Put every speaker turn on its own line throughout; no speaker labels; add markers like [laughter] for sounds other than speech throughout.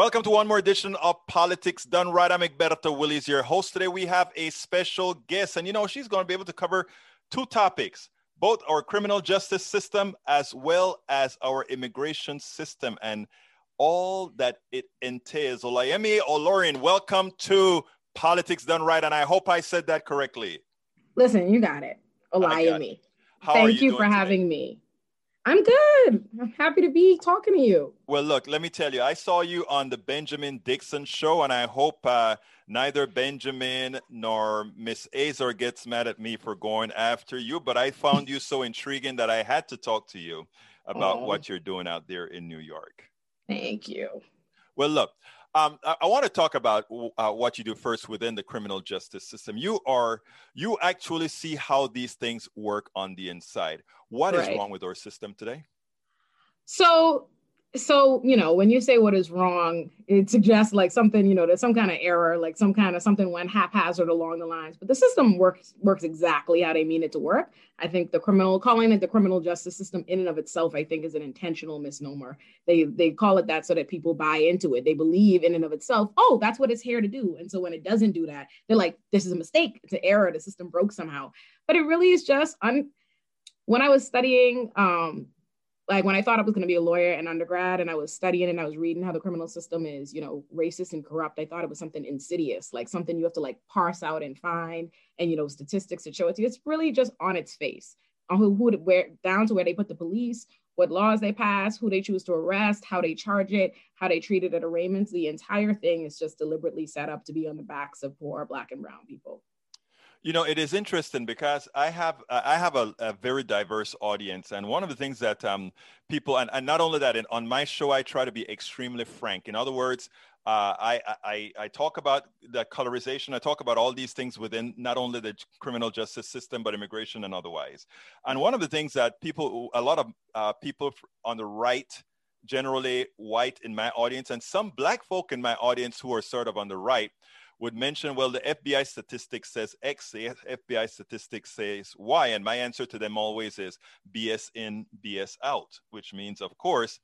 Welcome to one more edition of Politics Done Right. I'm Egberto Willies, your host. Today we have a special guest, and you know, she's going to be able to cover two topics both our criminal justice system as well as our immigration system and all that it entails. Olayemi Olurin, welcome to Politics Done Right, and I hope I said that correctly.
Listen, you got it. Olayemi. Thank you, you for today? having me. I'm good. I'm happy to be talking to you.
Well, look, let me tell you, I saw you on the Benjamin Dixon show, and I hope uh, neither Benjamin nor Miss Azar gets mad at me for going after you. But I found you so intriguing that I had to talk to you about oh. what you're doing out there in New York.
Thank you.
Well, look, um, I, I want to talk about uh, what you do first within the criminal justice system. You are you actually see how these things work on the inside. What right. is wrong with our system today?
So so you know when you say what is wrong it suggests like something you know there's some kind of error like some kind of something went haphazard along the lines. But the system works works exactly how they mean it to work. I think the criminal calling it the criminal justice system in and of itself i think is an intentional misnomer. They they call it that so that people buy into it. They believe in and of itself oh that's what it's here to do. And so when it doesn't do that they're like this is a mistake. It's an error. The system broke somehow. But it really is just un- when i was studying um like when I thought I was going to be a lawyer in undergrad and I was studying and I was reading how the criminal system is, you know, racist and corrupt, I thought it was something insidious, like something you have to like parse out and find and, you know, statistics to show it to you. It's really just on its face on who, who, where, down to where they put the police, what laws they pass, who they choose to arrest, how they charge it, how they treat it at arraignments. The entire thing is just deliberately set up to be on the backs of poor black and brown people.
You know, it is interesting because I have I have a, a very diverse audience, and one of the things that um, people and, and not only that, in, on my show I try to be extremely frank. In other words, uh, I, I, I talk about the colorization. I talk about all these things within not only the criminal justice system, but immigration and otherwise. And one of the things that people, a lot of uh, people on the right, generally white in my audience, and some black folk in my audience who are sort of on the right, would mention, well, the FBI statistics says X, the FBI statistics says Y. And my answer to them always is BS in, BS out, which means, of course,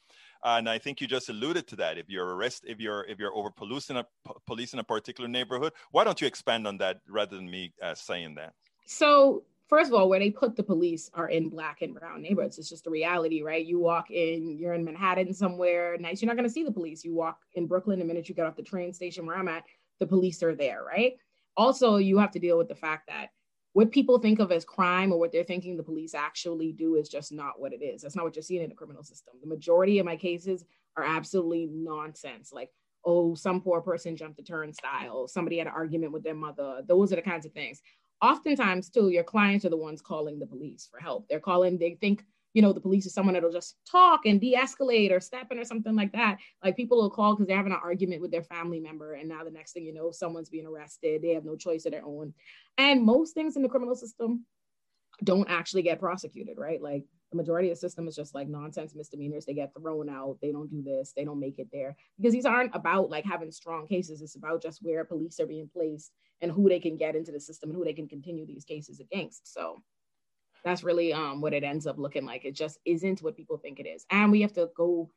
and I think you just alluded to that. If you're arrest, if you're if you're over policing a police in a particular neighborhood, why don't you expand on that rather than me uh, saying that?
So first of all, where they put the police are in black and brown neighborhoods. It's just a reality, right? You walk in, you're in Manhattan somewhere nice, you're not going to see the police. You walk in Brooklyn, the minute you get off the train station where I'm at, the police are there, right? Also, you have to deal with the fact that what people think of as crime or what they're thinking the police actually do is just not what it is. That's not what you're seeing in the criminal system. The majority of my cases are absolutely nonsense. Like, oh, some poor person jumped a turnstile, somebody had an argument with their mother. Those are the kinds of things. Oftentimes, too, your clients are the ones calling the police for help. They're calling, they think you know, the police is someone that'll just talk and de-escalate or step in or something like that. Like people will call because they're having an argument with their family member, and now the next thing you know, someone's being arrested. They have no choice of their own. And most things in the criminal system don't actually get prosecuted, right? Like the majority of the system is just like nonsense misdemeanors. They get thrown out. They don't do this. They don't make it there because these aren't about like having strong cases. It's about just where police are being placed and who they can get into the system and who they can continue these cases against. So that's really um, what it ends up looking like. It just isn't what people think it is. And we have to go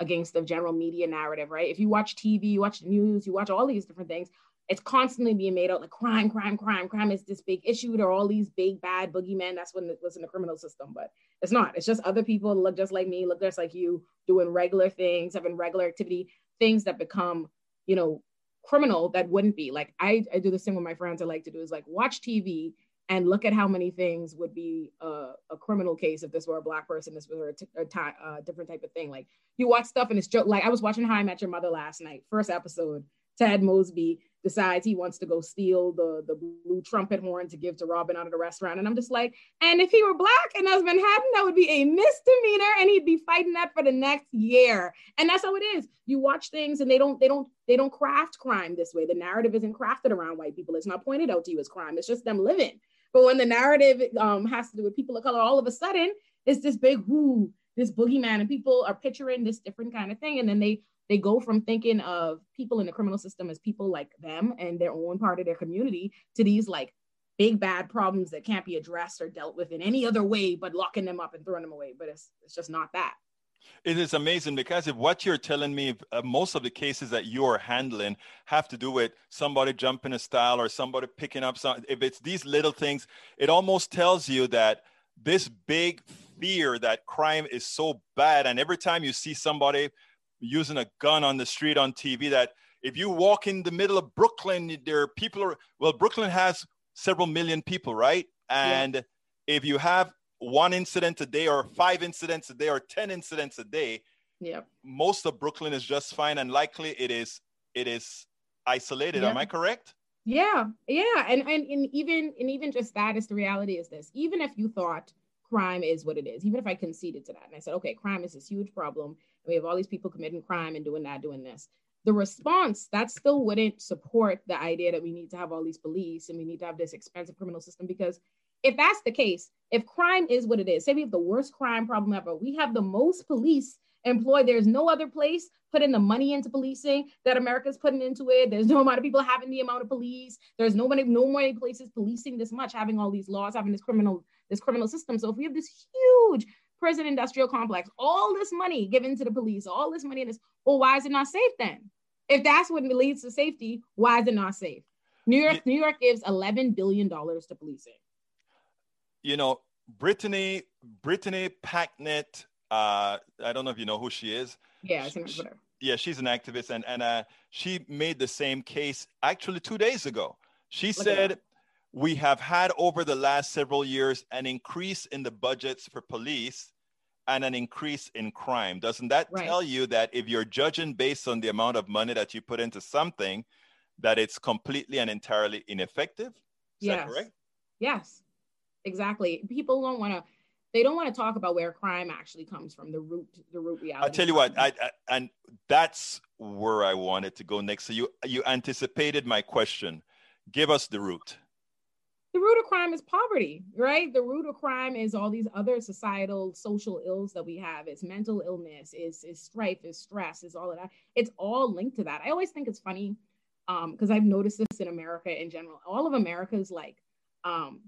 against the general media narrative, right? If you watch TV, you watch the news, you watch all these different things, it's constantly being made out like crime, crime, crime, crime is this big issue. There are all these big bad boogeymen. That's when it was in the criminal system, but it's not. It's just other people look just like me, look just like you, doing regular things, having regular activity, things that become, you know, criminal that wouldn't be. Like I, I do this thing with my friends. I like to do is like watch TV and look at how many things would be a, a criminal case if this were a black person, this were a, t- a t- a different type of thing. Like you watch stuff and it's joke. Like I was watching How I Met Your Mother last night, first episode. Ted Mosby decides he wants to go steal the the blue trumpet horn to give to Robin out of the restaurant, and I'm just like, and if he were black and as Manhattan, that would be a misdemeanor, and he'd be fighting that for the next year. And that's how it is. You watch things, and they don't they don't they don't craft crime this way. The narrative isn't crafted around white people. It's not pointed out to you as crime. It's just them living. But when the narrative um, has to do with people of color, all of a sudden it's this big whoo, this boogeyman, and people are picturing this different kind of thing, and then they they go from thinking of people in the criminal system as people like them and their own part of their community to these like big bad problems that can't be addressed or dealt with in any other way but locking them up and throwing them away. But it's it's just not that.
It is amazing because if what you're telling me, uh, most of the cases that you're handling have to do with somebody jumping a style or somebody picking up some. If it's these little things, it almost tells you that this big fear that crime is so bad, and every time you see somebody using a gun on the street on TV, that if you walk in the middle of Brooklyn, there are people. Are, well, Brooklyn has several million people, right? And yeah. if you have one incident a day or five incidents a day or 10 incidents a day
yeah
most of brooklyn is just fine and likely it is it is isolated. Yeah. am i correct?
Yeah. Yeah. And, and and even and even just that is the reality is this. Even if you thought crime is what it is even if i conceded to that and i said okay crime is this huge problem and we have all these people committing crime and doing that doing this. The response that still wouldn't support the idea that we need to have all these police and we need to have this expensive criminal system because if that's the case, if crime is what it is, say we have the worst crime problem ever, we have the most police employed. There's no other place putting the money into policing that America's putting into it. There's no amount of people having the amount of police. There's nobody, no more places policing this much, having all these laws, having this criminal, this criminal system. So if we have this huge prison industrial complex, all this money given to the police, all this money in this, well, why is it not safe then? If that's what leads to safety, why is it not safe? New York, New York gives $11 billion to policing
you know, Brittany, Brittany Packnett, uh, I don't know if you know who she is.
Yeah, she,
yeah, she's an activist, and and uh, she made the same case actually two days ago. She Look said we have had over the last several years an increase in the budgets for police and an increase in crime. Doesn't that right. tell you that if you're judging based on the amount of money that you put into something, that it's completely and entirely ineffective? Is
yes. Yes exactly. People don't want to they don't want to talk about where crime actually comes from the root the root reality.
I tell you what I, I, and that's where i wanted to go next. So you you anticipated my question. Give us the root.
The root of crime is poverty right? The root of crime is all these other societal social ills that we have. It's mental illness is is strife is stress is all of that. It's all linked to that. I always think it's funny um because i've noticed this in america in general. All of america is like um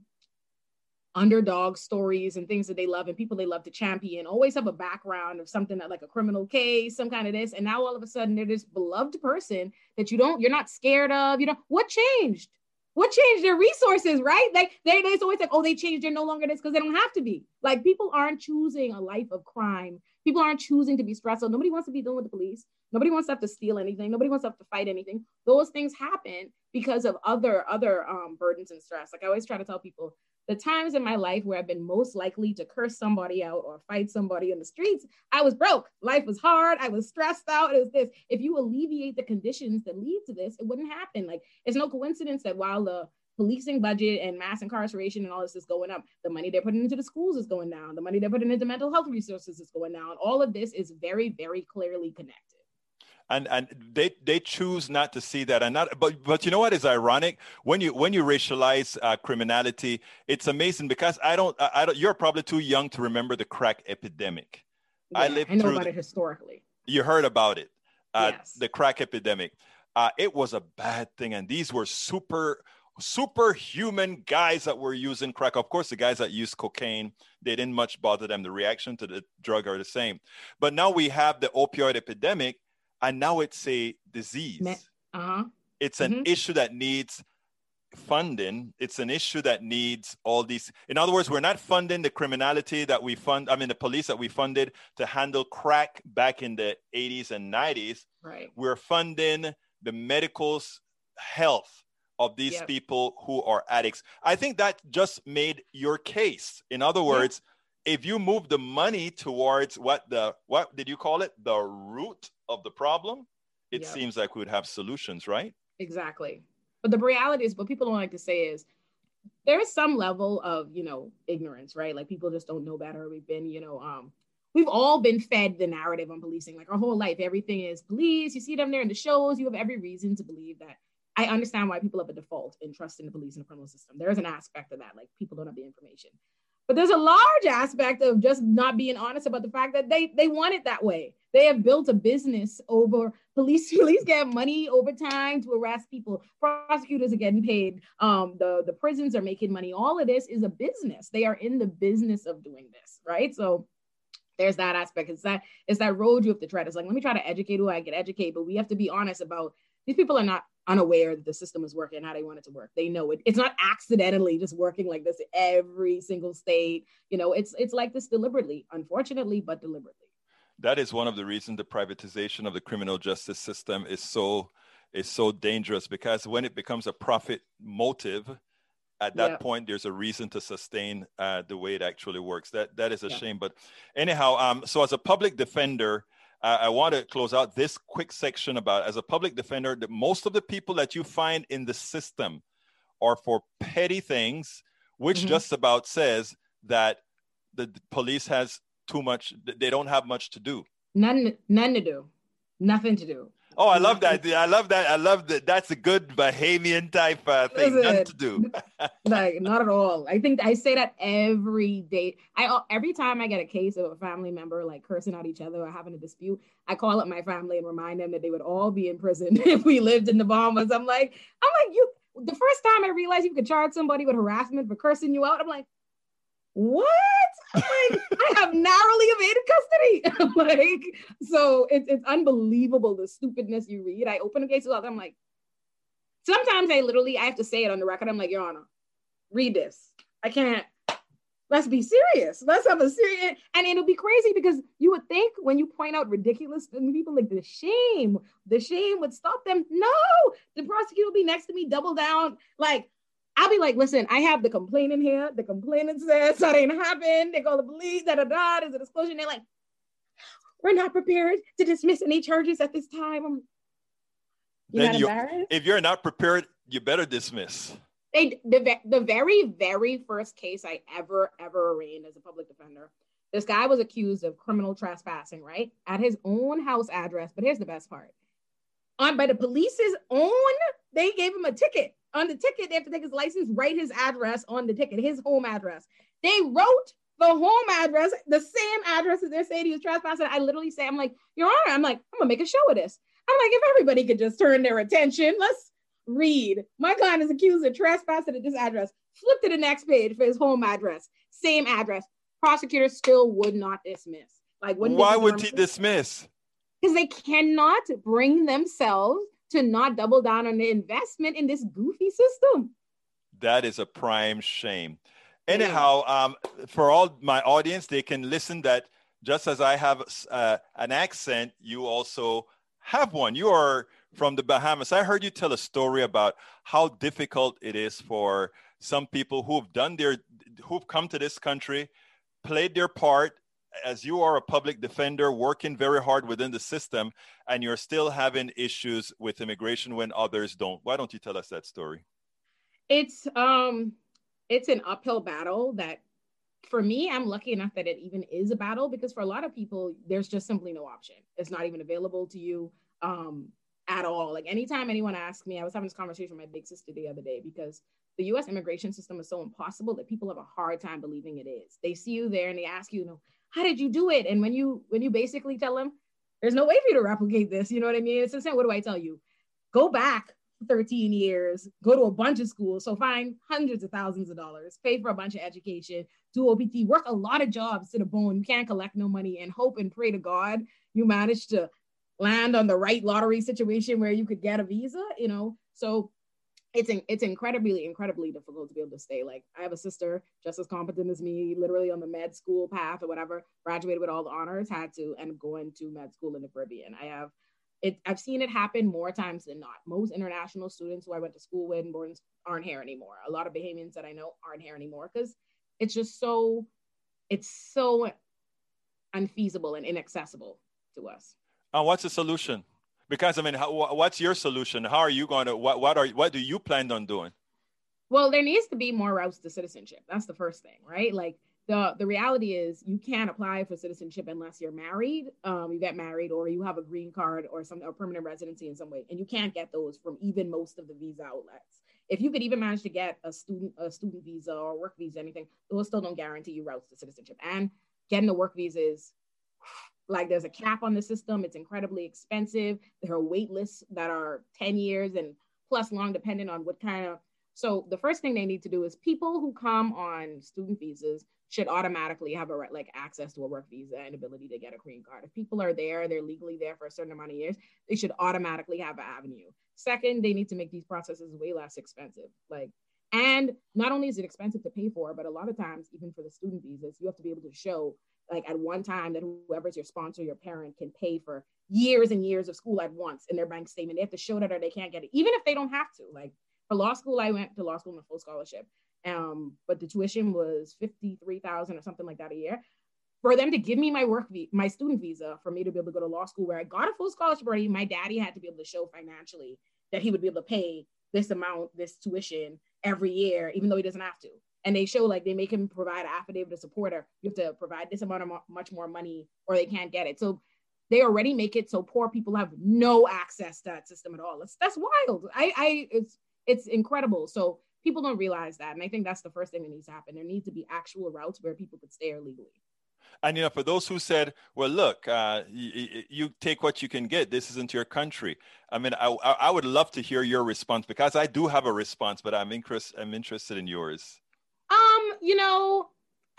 underdog stories and things that they love and people they love to champion always have a background of something that like a criminal case some kind of this and now all of a sudden they're this beloved person that you don't you're not scared of you know what changed? What changed their resources right? Like they, they always like oh they changed they're no longer this because they don't have to be. Like people aren't choosing a life of crime. People aren't choosing to be stressful nobody wants to be dealing with the police. Nobody wants to have to steal anything. Nobody wants to have to fight anything. Those things happen because of other other um, burdens and stress. Like i always try to tell people the times in my life where I've been most likely to curse somebody out or fight somebody in the streets, I was broke. Life was hard. I was stressed out. It was this. If you alleviate the conditions that lead to this, it wouldn't happen. Like it's no coincidence that while the policing budget and mass incarceration and all this is going up, the money they're putting into the schools is going down. The money they're putting into mental health resources is going down. All of this is very, very clearly connected
and and they they choose not to see that. And not but but you know what is ironic? When you when you racialize uh, criminality it's amazing because i don't I, I, don't you're probably too young to remember the crack epidemic.
Yeah, i lived I know through about the, it historically.
You heard about it uh, yes. the crack epidemic. Uh, it was a bad thing and these were super superhuman guys that were using crack. Of course the guys that use cocaine they didn't much bother them. The reaction to the drug are the same. But now we have the opioid epidemic and now it's a disease. Uh-huh. It's an mm-hmm. issue that needs funding. It's an issue that needs all these. In other words, we're not funding the criminality that we fund. I mean, the police that we funded to handle crack back in the 80s and 90s.
Right.
We're funding the medical health of these yep. people who are addicts. I think that just made your case. In other words, if you move the money towards what the what did you call it? The root of the problem it yep. seems like we would have solutions right?
Exactly. But the reality is what people don't like to say is there is some level of you know ignorance right? Like people just don't know better. We've been you know um we've all been fed the narrative on policing like our whole life. Everything is police. You see them there in the shows. You have every reason to believe that. I understand why people have a default in trusting the police and the criminal system. There is an aspect of that, like people don't have the information. But there's a large aspect of just not being honest about the fact that they they want it that way. They have built a business over police. [laughs] Police get money over time to arrest people. Prosecutors are getting paid. Um, the the prisons are making money. All of this is a business. They are in the business of doing this, right? So there's that aspect. It's that it's that road you have to tread. It's like let me try to educate who I can educate, but we have to be honest about these people are not unaware that the system is working how they want it to work. They know it. It's not accidentally just working like this every single state. You know, it's it's like this deliberately, unfortunately, but deliberately.
That is one of the reasons the privatization of the criminal justice system is so is so dangerous because when it becomes a profit motive, at that yeah. point there's a reason to sustain uh, the way it actually works. That that is a yeah. shame. But anyhow, um, so as a public defender uh, I want to close out this quick section about as a public defender that most of the people that you find in the system are for petty things, which mm-hmm. just about says that the police has too much, they don't have much to do.
None, none to do, nothing to do.
Oh, I love [laughs] that. I love that. I love that. That's a good Bahamian type uh, thing. Nothing to do.
like not at all. I think I say that every day. I every time I get a case of a family member like cursing at each other or having a dispute, I call up my family and remind them that they would all be in prison [laughs] if we lived in the Bahamas. I'm like, I'm like you. The first time I realized you could charge somebody with harassment for cursing you out, I'm like, what? like, I have narrowly evaded custody. [laughs] like, so it's it's unbelievable the stupidness you read. I open a case up, I'm like, sometimes I literally I have to say it on the record. I'm like, Your Honor, read this. I can't. Let's be serious. Let's have a serious and it'll be crazy because you would think when you point out ridiculous people like the shame, the shame would stop them. No, the prosecutor will be next to me, double down, like I'll be like, listen, I have the complaint in here. The complainant says that ain't happened. They call the police, da da da. There's a disclosure. And they're like, we're not prepared to dismiss any charges at this time. I'm,
you then you, if you're not prepared, you better dismiss.
They the, the very very first case I ever ever arraigned as a public defender. This guy was accused of criminal trespassing, right, at his own house address. But here's the best part: on by the police's own, they gave him a ticket on the ticket, they have to take his license, write his address on the ticket, his home address. They wrote the home address, the same address as they're saying he was trespassing. I literally say, I'm like, Your Honor, I'm like, I'm gonna make a show of this. I'm like, if everybody could just turn their attention, let's read. My client is accused of trespassing at this address. Flip to the next page for his home address, same address. Prosecutor still would not dismiss. Like,
why would he dismiss?
Because they cannot bring themselves to not double down on the investment in this goofy system.
That is a prime shame. Anyhow, um, for all my audience, they can listen that just as I have uh, an accent, you also have one. You are from the Bahamas. I heard you tell a story about how difficult it is for some people who've done their, who've come to this country, played their part, as you are a public defender working very hard within the system and you're still having issues with immigration when others don't why don't you tell us that story?
It's um it's an uphill battle that for me i'm lucky enough that it even is a battle because for a lot of people there's just simply no option. It's not even available to you um at all. Like anytime anyone asks me i was having this conversation with my big sister the other day because the US immigration system is so impossible that people have a hard time believing it is. They see you there and they ask you, you know, how did you do it? And when you when you basically tell them, there's no way for you to replicate this, you know what I mean? It's same. What do I tell you? Go back 13 years, go to a bunch of schools, so find hundreds of thousands of dollars, pay for a bunch of education, do OPT, work a lot of jobs to the bone. You can't collect no money and hope and pray to God you manage to land on the right lottery situation where you could get a visa, you know. So it's in, it's incredibly incredibly difficult to be able to stay. Like i have a sister just as competent as me literally on the med school path or whatever graduated with all the honors had to end up going to med school in the caribbean. I have it i've seen it happen more times than not. Most international students who i went to school with and born aren't here anymore. A lot of bahamians that i know aren't here anymore because it's just so it's so unfeasible and inaccessible to us.
Uh, what's the solution because I mean, how, what's your solution? How are you going to? What what are what do you plan on doing?
Well, there needs to be more routes to citizenship. That's the first thing, right? Like the the reality is you can't apply for citizenship unless you're married, um, you get married, or you have a green card or some or permanent residency in some way, and you can't get those from even most of the visa outlets. If you could even manage to get a student a student visa or work visa, anything, those still don't guarantee you routes to citizenship. And getting a work visa is like there's a cap on the system. It's incredibly expensive. There are wait lists that are 10 years and plus long, depending on what kind of So the first thing they need to do is people who come on student visas should automatically have a right, like access to a work visa and ability to get a green card. If people are there, they're legally there for a certain amount of years, they should automatically have an avenue. Second, they need to make these processes way less expensive. Like, and not only is it expensive to pay for, but a lot of times, even for the student visas, you have to be able to show like at one time that whoever's your sponsor, your parent can pay for years and years of school at once in their bank statement. They have to show that or they can't get it, even if they don't have to. Like for law school, I went to law school on a full scholarship. Um, but the tuition was 53,000 or something like that a year. For them to give me my work, vi- my student visa for me to be able to go to law school where I got a full scholarship already, my daddy had to be able to show financially that he would be able to pay this amount, this tuition every year, even though he doesn't have to. And they show like they make him provide an affidavit of support or you have to provide this amount of mo- much more money or they can't get it. So they already make it so poor people have no access to that system at all. That's that's wild. I I it's it's incredible. So people don't realize that. And I think that's the first thing that needs to happen. There needs to be actual routes where people could stay here legally.
And you know, for those who said, "Well, look, uh, you, you, take what you can get. This isn't your country." I mean, I, I would love to hear your response because I do have a response, but I'm interest, I'm interested in yours.
You know,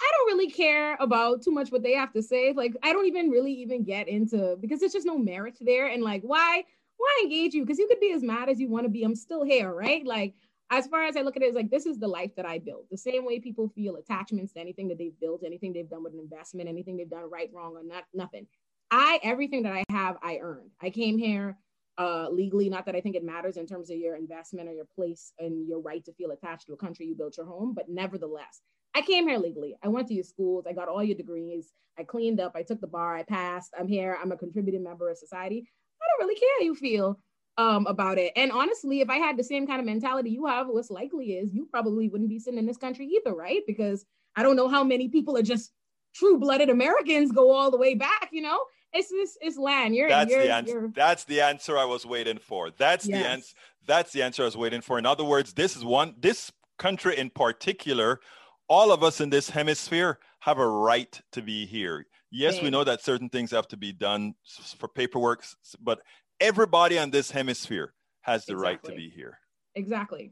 I don't really care about too much what they have to say. Like, I don't even really even get into because there's just no merit there. And like, why why engage you? Because you could be as mad as you want to be. I'm still here, right? Like, as far as I look at it, it's like this is the life that I built. The same way people feel attachments to anything that they've built, anything they've done with an investment, anything they've done right, wrong, or not nothing. I everything that I have, I earned. I came here uh, legally. Not that I think it matters in terms of your investment or your place and your right to feel attached to a country you built your home, but nevertheless, I came here legally. I went to your schools. I got all your degrees. I cleaned up. I took the bar. I passed. I'm here. I'm a contributing member of society. I don't really care how you feel um, about it. And honestly, if I had the same kind of mentality you have, what's likely is you probably wouldn't be sitting in this country either, right? Because I don't know how many people are just true-blooded Americans go all the way back. You know, it's this it's land. You're
that's
you're,
the answer. That's the answer I was waiting for. That's yes. the answer. That's the answer I was waiting for. In other words, this is one. This country in particular, all of us in this hemisphere have a right to be here. Yes, we know that certain things have to be done for paperwork, but everybody on this hemisphere has the exactly. right to be here.
Exactly.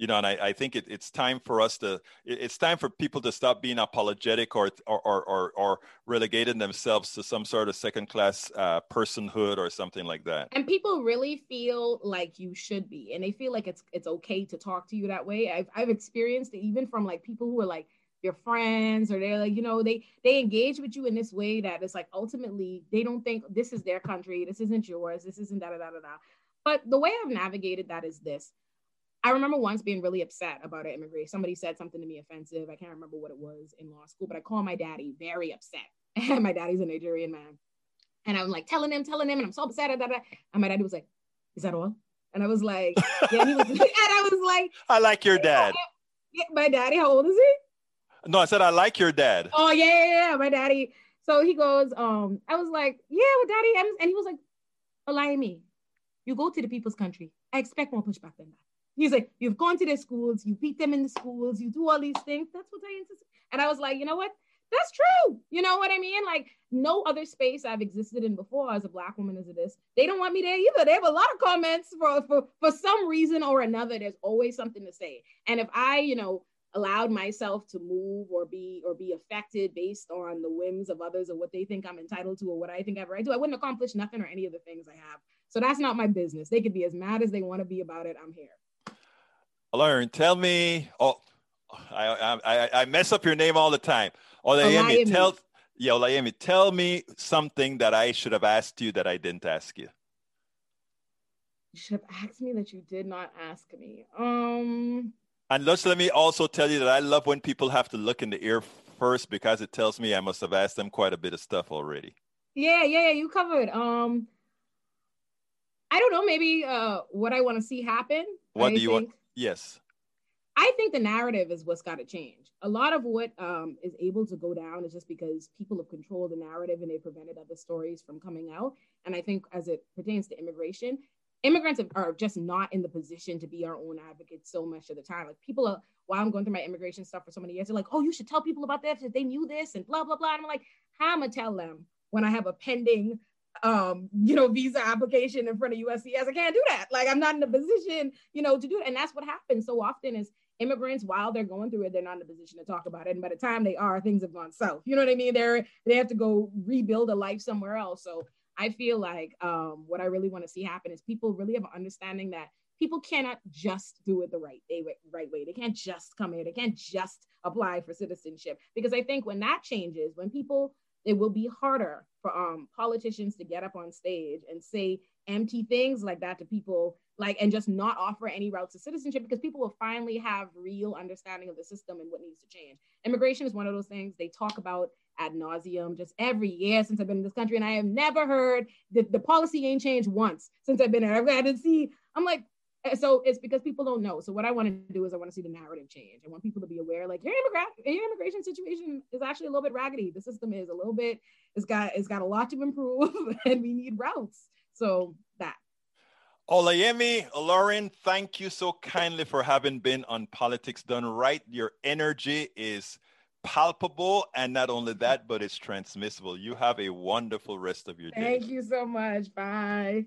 You know, and I, I think it, it's time for us to, it's time for people to stop being apologetic or, or, or, or, relegating themselves to some sort of second class uh, personhood or something like that.
And people really feel like you should be, and they feel like it's, it's okay to talk to you that way. I've, I've experienced it even from like people who are like, your friends or they're like you know they they engage with you in this way that it's like ultimately they don't think this is their country this isn't yours this isn't da da da da da but the way i've navigated that is this i remember once being really upset about an immigration somebody said something to me offensive i can't remember what it was in law school but i called my daddy very upset [laughs] and my daddy's a nigerian man and i'm like telling him telling him and i'm so upset and my daddy was like is that all and i was like [laughs] yeah he was, [laughs] and i was like
i like your dad
my daddy how old is he
no, I said I like your dad.
Oh yeah, yeah, yeah. my daddy. So he goes, um, I was like, yeah, well, daddy, and he was like, allow me. You go to the people's country. I expect more pushback than that. He's like, you've gone to their schools, you beat them in the schools, you do all these things. That's what I anticipate. And I was like, you know what? That's true. You know what I mean? Like no other space I've existed in before as a black woman as it is. They don't want me there either. They have a lot of comments for for for some reason or another. There's always something to say. And if I, you know, allowed myself to move or be or be affected based on the whims of others or what they think I'm entitled to or what I think I have right to, I wouldn't accomplish nothing or any of the things I have. So that's not my business. They could be as mad as they want to be about it. I'm here.
Learn. Tell me. Oh, I, I I mess up your name all the time. Olayemi, tell yeah, Olayemi, tell me something that I should have asked you that I didn't ask you.
You should have asked me that you did not ask me. Um
and let's, let me also tell you that I love when people have to look in the ear first because it tells me I must have asked them quite a bit of stuff already.
Yeah, yeah, yeah. You covered. Um, I don't know. Maybe uh, what I want to see happen.
What
I
do you think, want? Yes.
I think the narrative is what's got to change. A lot of what um, is able to go down is just because people have controlled the narrative and they prevented other stories from coming out. And I think as it pertains to immigration, immigrants are just not in the position to be our own advocates so much of the time. Like people are, while I'm going through my immigration stuff for so many years, they're like, oh, you should tell people about that if they knew this and blah, blah, blah. And I'm like, how am I tell them when I have a pending um, you know, visa application in front of USCIS. I can't do that. Like I'm not in a position, you know, to do it. And that's what happens so often is immigrants, while they're going through it, they're not in a position to talk about it. And by the time they are, things have gone south. You know what I mean? They're they have to go rebuild a life somewhere else. So I feel like um, what I really want to see happen is people really have an understanding that people cannot just do it the right way, right way. They can't just come here. They can't just apply for citizenship. Because I think when that changes, when people it will be harder for um, politicians to get up on stage and say empty things like that to people like and just not offer any routes to citizenship because people will finally have real understanding of the system and what needs to change. Immigration is one of those things they talk about ad nauseum just every year since i've been in this country and i have never heard that the policy ain't changed once since i've been here. I've had to see i'm like so it's because people don't know. So what I want to do is I want to see the narrative change. I want people to be aware, like your immigrant, your immigration situation is actually a little bit raggedy. The system is a little bit, it's got it's got a lot to improve, [laughs] and we need routes. So that.
Olayemi, Lauren, thank you so kindly for having been on Politics Done Right. Your energy is palpable, and not only that, but it's transmissible. You have a wonderful rest of your day.
Thank you so much. Bye